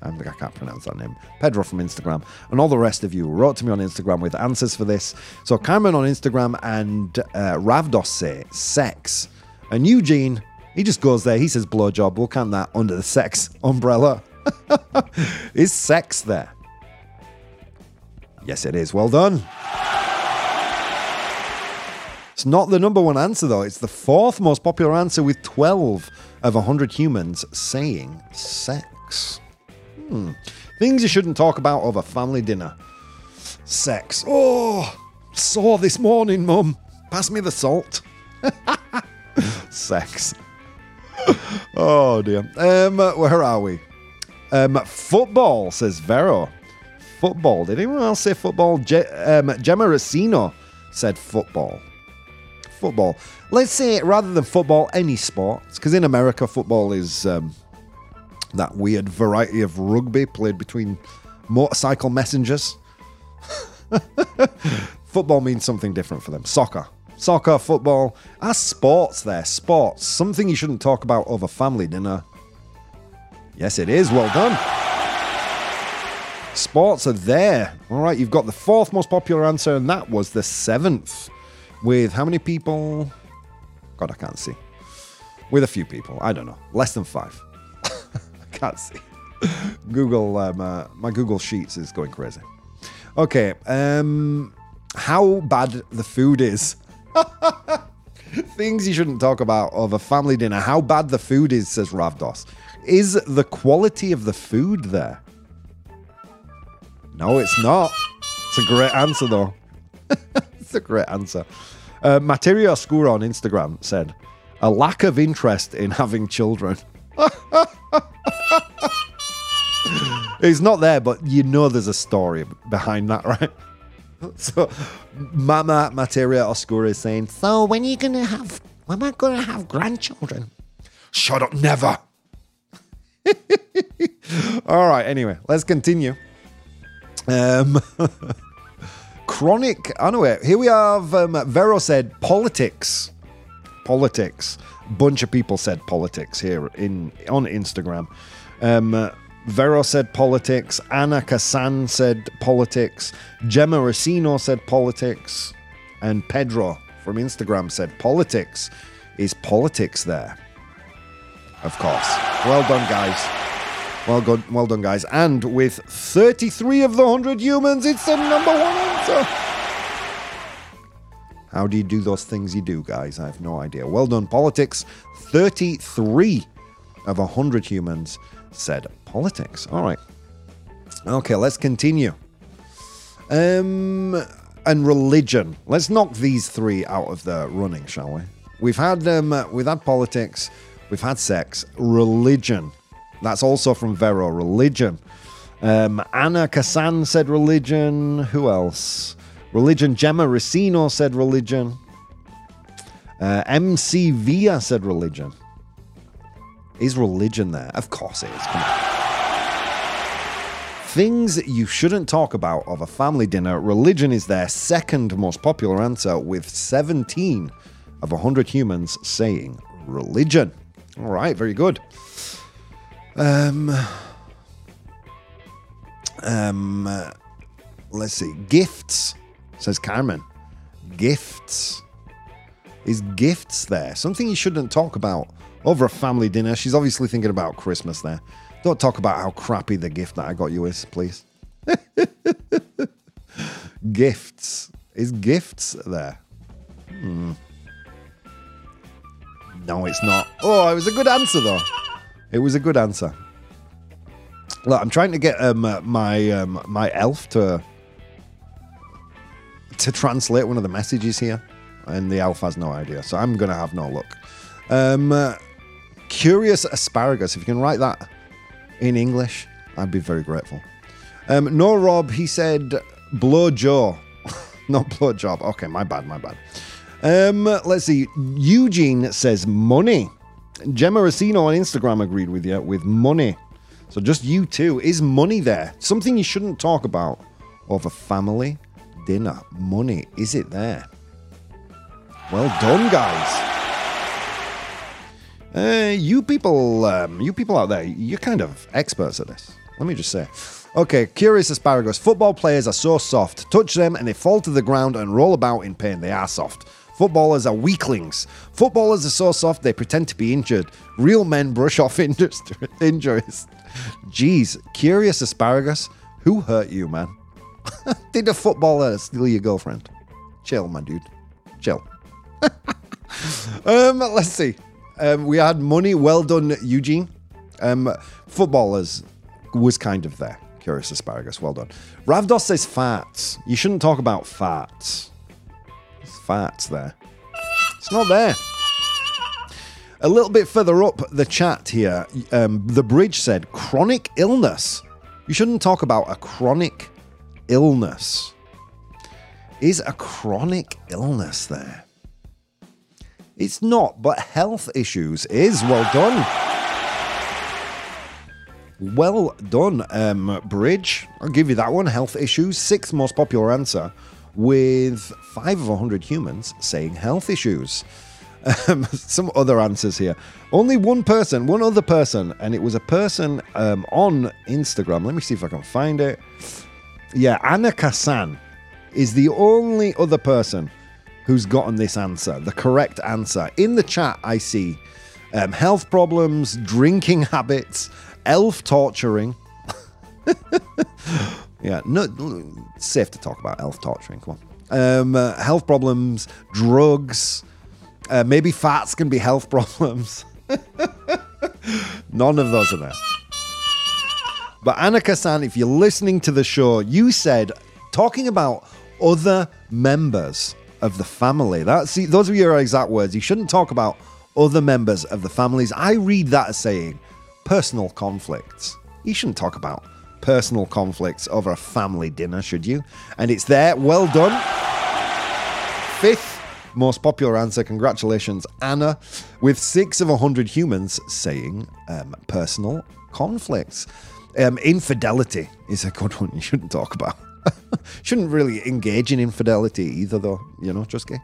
I can't pronounce that name. Pedro from Instagram, and all the rest of you wrote to me on Instagram with answers for this. So Carmen on Instagram and uh, Ravdos say sex, and Eugene he just goes there. He says blowjob. We'll count that under the sex umbrella. <laughs> is sex there? Yes, it is. Well done. It's not the number one answer, though. It's the fourth most popular answer, with 12 of 100 humans saying sex. Hmm. Things you shouldn't talk about over family dinner. Sex. Oh, sore this morning, Mum. Pass me the salt. <laughs> Sex. <laughs> oh, dear. Um, where are we? Um, football, says Vero. Football. Did anyone else say football? Je- um, Gemma Racino said football football. Let's say rather than football, any sports, because in America, football is um, that weird variety of rugby played between motorcycle messengers. <laughs> football means something different for them. Soccer. Soccer, football, as sports there. Sports. Something you shouldn't talk about over family dinner. Yes, it is. Well done. Sports are there. All right, you've got the fourth most popular answer, and that was the seventh with how many people? God, I can't see. With a few people. I don't know. Less than five. I <laughs> can't see. Google, uh, my Google Sheets is going crazy. Okay. Um, how bad the food is. <laughs> Things you shouldn't talk about of a family dinner. How bad the food is, says Ravdos. Is the quality of the food there? No, it's not. It's a great answer, though. <laughs> It's a great answer. Uh, Materia Oscura on Instagram said, a lack of interest in having children. <laughs> it's not there, but you know there's a story behind that, right? <laughs> So, Mama Materia Oscura is saying, So, when are you going to have, when am I going to have grandchildren? Shut up, never. <laughs> All right, anyway, let's continue. Um, chronic, anyway, here we have um, Vero said politics. Politics. Bunch of people said politics here in on Instagram. Um, Vero said politics. Anna Kasan said politics. Gemma Racino said politics. And Pedro from Instagram said politics. Is politics there? Of course. Well done, guys. Well done, well done, guys. And with 33 of the 100 humans, it's the number one answer. How do you do those things you do, guys? I have no idea. Well done, politics. 33 of 100 humans said politics. All right. Okay, let's continue. Um, and religion. Let's knock these three out of the running, shall we? We've had um, we've had politics, we've had sex, religion. That's also from Vero. Religion. Um, Anna Kasan said religion. Who else? Religion. Gemma Racino said religion. Uh, MC Via said religion. Is religion there? Of course it is. Things you shouldn't talk about of a family dinner. Religion is their second most popular answer, with 17 of 100 humans saying religion. All right, very good. Um, um, uh, let's see. Gifts, says Carmen. Gifts. Is gifts there? Something you shouldn't talk about over a family dinner. She's obviously thinking about Christmas there. Don't talk about how crappy the gift that I got you is, please. <laughs> gifts. Is gifts there? Hmm. No, it's not. Oh, it was a good answer, though. It was a good answer. Look, I'm trying to get um, uh, my um, my elf to to translate one of the messages here, and the elf has no idea, so I'm gonna have no luck. Um, uh, curious asparagus. If you can write that in English, I'd be very grateful. Um, no, Rob. He said blow jaw, <laughs> not blow job. Okay, my bad, my bad. Um, let's see. Eugene says money. Gemma Racino on Instagram agreed with you with money. So just you two. Is money there? Something you shouldn't talk about over family dinner. Money. Is it there? Well done, guys. Uh, you people, um, you people out there, you're kind of experts at this. Let me just say. Okay, curious asparagus. Football players are so soft. Touch them and they fall to the ground and roll about in pain. They are soft. Footballers are weaklings. Footballers are so soft they pretend to be injured. Real men brush off <laughs> injuries. Jeez, curious asparagus. Who hurt you, man? <laughs> Did a footballer steal your girlfriend? Chill, my dude. Chill. <laughs> um, let's see. Um, we had money. Well done, Eugene. Um, footballers was kind of there. Curious asparagus. Well done. Ravdos says farts. You shouldn't talk about farts. Farts there. It's not there. A little bit further up the chat here, um, the bridge said chronic illness. You shouldn't talk about a chronic illness. Is a chronic illness there? It's not, but health issues is. Well done. Well done, um, Bridge. I'll give you that one. Health issues, sixth most popular answer, with five of 100 humans saying health issues. Um, <laughs> some other answers here. Only one person, one other person, and it was a person um, on Instagram. Let me see if I can find it. Yeah, Anna Kasan is the only other person who's gotten this answer, the correct answer. In the chat, I see um, health problems, drinking habits, elf torturing. <laughs> yeah, no, safe to talk about elf torturing. Come on. Um, uh, health problems, drugs, uh, maybe fats can be health <laughs> problems. None of those are there. But Anna Kasan, if you're listening to the show, you said talking about other members of the family. That's those are your exact words. You shouldn't talk about other members of the families. I read that as saying personal conflicts. You shouldn't talk about personal conflicts over a family dinner, should you? And it's there. Well done. Fifth Most popular answer, congratulations, Anna, with six of 100 humans saying um, personal conflicts. Um, infidelity is a good one you shouldn't talk about. <laughs> shouldn't really engage in infidelity either, though, you know, just gay.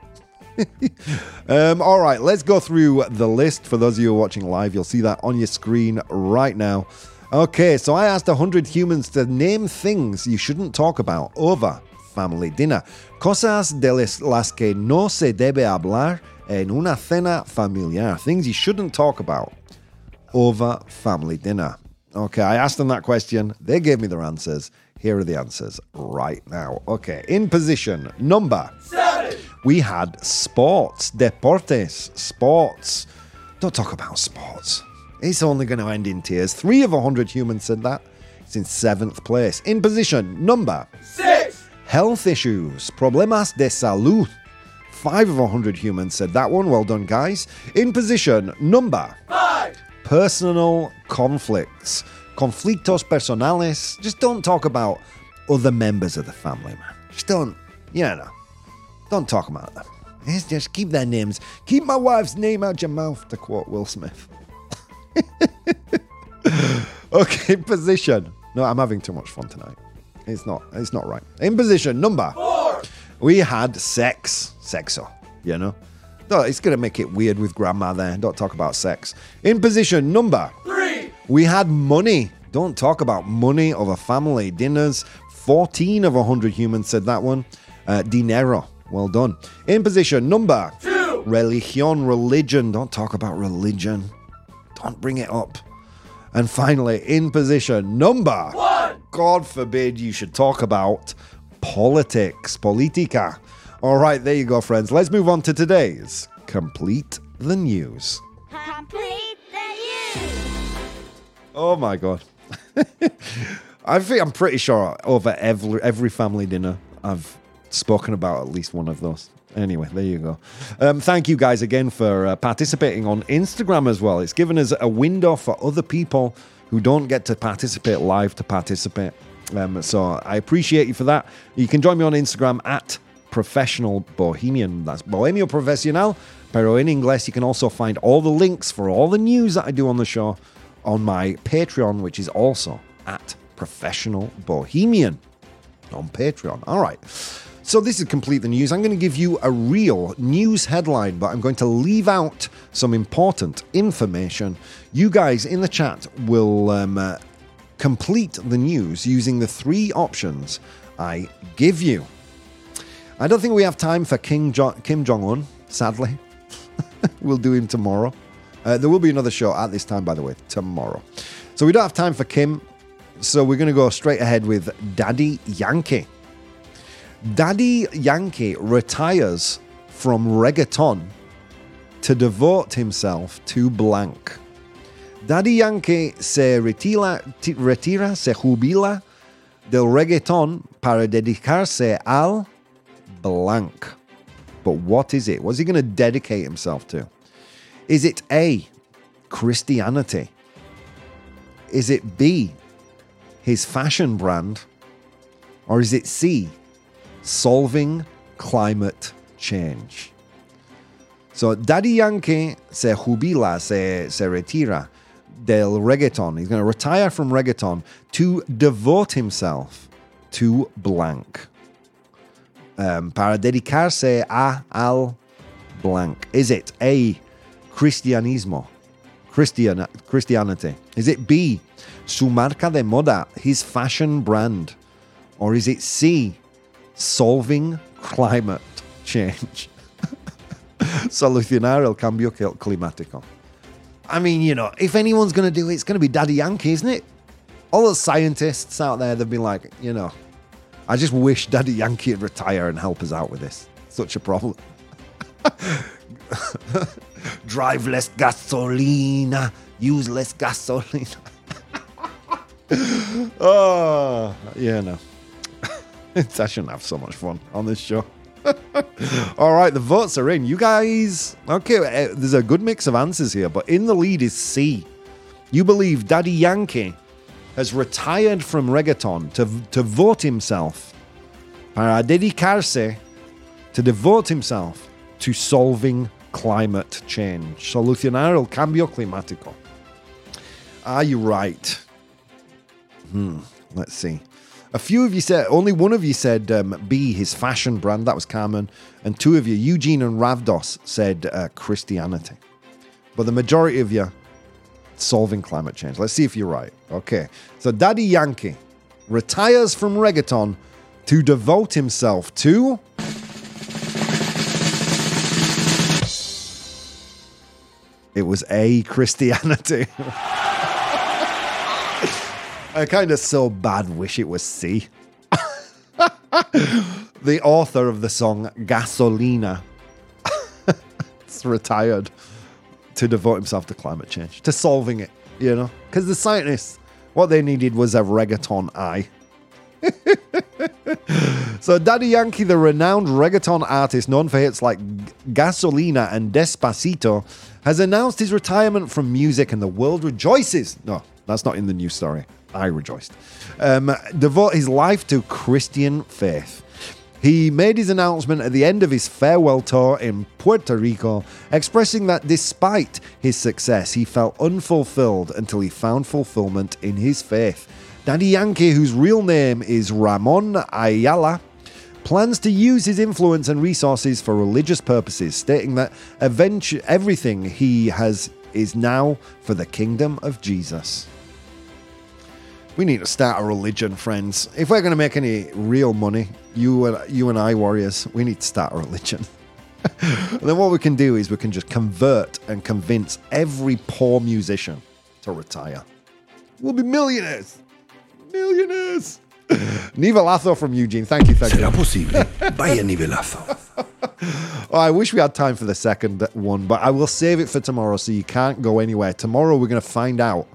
<laughs> um, all right, let's go through the list. For those of you watching live, you'll see that on your screen right now. Okay, so I asked 100 humans to name things you shouldn't talk about over family dinner. Cosas de las que no se debe hablar en una cena familiar. Things you shouldn't talk about over family dinner. Okay, I asked them that question. They gave me their answers. Here are the answers right now. Okay, in position number seven, we had sports, deportes, sports. Don't talk about sports. It's only going to end in tears. Three of a 100 humans said that. It's in seventh place. In position number six, health issues, problemas de salud. Five of a 100 humans said that one. Well done, guys. In position number five, personal conflicts, conflictos personales. Just don't talk about other members of the family, man. Just don't, you know, don't talk about them. It's just keep their names. Keep my wife's name out your mouth, to quote Will Smith. <laughs> okay, position. No, I'm having too much fun tonight. It's not. It's not right. In position number four, we had sex, sexo. You know, no, it's gonna make it weird with grandma there. Don't talk about sex. In position number three, we had money. Don't talk about money over family dinners. 14 of 100 humans said that one. Uh, dinero. Well done. In position number two, religion, religion. Don't talk about religion. Don't bring it up. And finally, in position number one, God forbid you should talk about politics, politica. All right, there you go, friends. Let's move on to today's Complete the News. Complete the news. Oh my God. <laughs> I think I'm pretty sure over every, every family dinner I've spoken about at least one of those. Anyway, there you go. Um, thank you guys again for uh, participating on Instagram as well. It's given us a window for other people who don't get to participate live to participate. Um, so I appreciate you for that. You can join me on Instagram at professional bohemian. That's bohemio profesional. Pero in English, you can also find all the links for all the news that I do on the show on my Patreon, which is also at professional bohemian on Patreon. All right. So this is complete the news. I'm going to give you a real news headline, but I'm going to leave out some important information. You guys in the chat will um, uh, complete the news using the three options I give you. I don't think we have time for King jo- Kim Jong Un, sadly. <laughs> we'll do him tomorrow. Uh, there will be another show at this time, by the way, tomorrow. So we don't have time for Kim. So we're going to go straight ahead with Daddy Yankee. Daddy Yankee retires from reggaeton to devote himself to blank. Daddy Yankee se retira, retira, se jubila del reggaeton para dedicarse al blank. But what is it? What's he going to dedicate himself to? Is it A, Christianity? Is it B, his fashion brand? Or is it C, solving climate change? So Daddy Yankee se jubila, se, se retira del reggaeton. He's going to retire from reggaeton to devote himself to blank. Um, para dedicarse a al blank. Is it A, cristianismo? Christian, Christianity? Is it B, su marca de moda, his fashion brand? Or is it C, solving climate change? <laughs> Solucionar el cambio climático. I mean, you know, if anyone's going to do it, it's going to be Daddy Yankee, isn't it? All the scientists out there, they've been like, you know, I just wish Daddy Yankee would retire and help us out with this. Such a problem. <laughs> Drive less gasolina, use less gasolina. oh, <laughs> yeah, no. <laughs> I shouldn't have so much fun on this show. <laughs> All right, the votes are in. You guys, okay, uh, there's a good mix of answers here, but in the lead is C. You believe Daddy Yankee has retired from reggaeton to, to devote himself, para dedicarse, to devote himself to solving climate change. Solucionar el cambio climático. Are you right? Hmm, let's see. A few of you said, only one of you said um, B, his fashion brand. That was Carmen. And two of you, Eugene and Ravdos, said uh, Christianity. But the majority of you, solving climate change. Let's see if you're right. Okay. So Daddy Yankee retires from reggaeton to devote himself to. It was A, Christianity. <laughs> I kind of so bad wish it was C. <laughs> the author of the song Gasolina <laughs> is retired to devote himself to climate change, to solving it, you know? Because the scientists, what they needed was a reggaeton eye. <laughs> so, Daddy Yankee, the renowned reggaeton artist known for hits like Gasolina and Despacito, has announced his retirement from music and the world rejoices. No, that's not in the news story. I rejoiced. Um, devote his life to Christian faith. He made his announcement at the end of his farewell tour in Puerto Rico, expressing that despite his success, he felt unfulfilled until he found fulfillment in his faith. Daddy Yankee, whose real name is Ramon Ayala, plans to use his influence and resources for religious purposes, stating that everything he has is now for the kingdom of Jesus. We need to start a religion, friends. If we're going to make any real money, you and you and I, warriors, we need to start a religion. <laughs> and then what we can do is we can just convert and convince every poor musician to retire. We'll be millionaires. Millionaires. <laughs> Nivelazo from Eugene. Thank you, thank you. ¿Será posible? <laughs> Vaya nivelazo. Oh, I wish we had time for the second one, but I will save it for tomorrow so you can't go anywhere. Tomorrow we're going to find out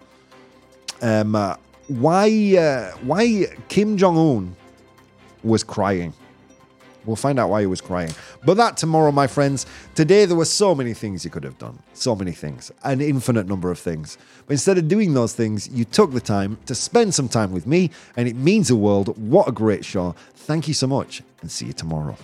um, uh, why uh, why Kim Jong Un was crying. We'll find out why he was crying. But that tomorrow, my friends. Today there were so many things you could have done. So many things. An infinite number of things. But instead of doing those things, you took the time to spend some time with me, and it means the world. What a great show. Thank you so much, and see you tomorrow.